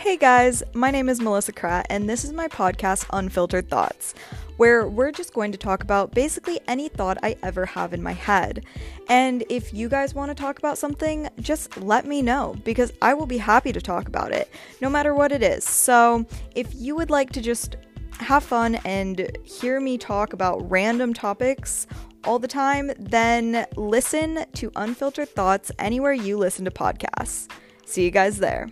Hey guys, my name is Melissa Kratt, and this is my podcast, Unfiltered Thoughts, where we're just going to talk about basically any thought I ever have in my head. And if you guys want to talk about something, just let me know because I will be happy to talk about it, no matter what it is. So if you would like to just have fun and hear me talk about random topics all the time, then listen to Unfiltered Thoughts anywhere you listen to podcasts. See you guys there.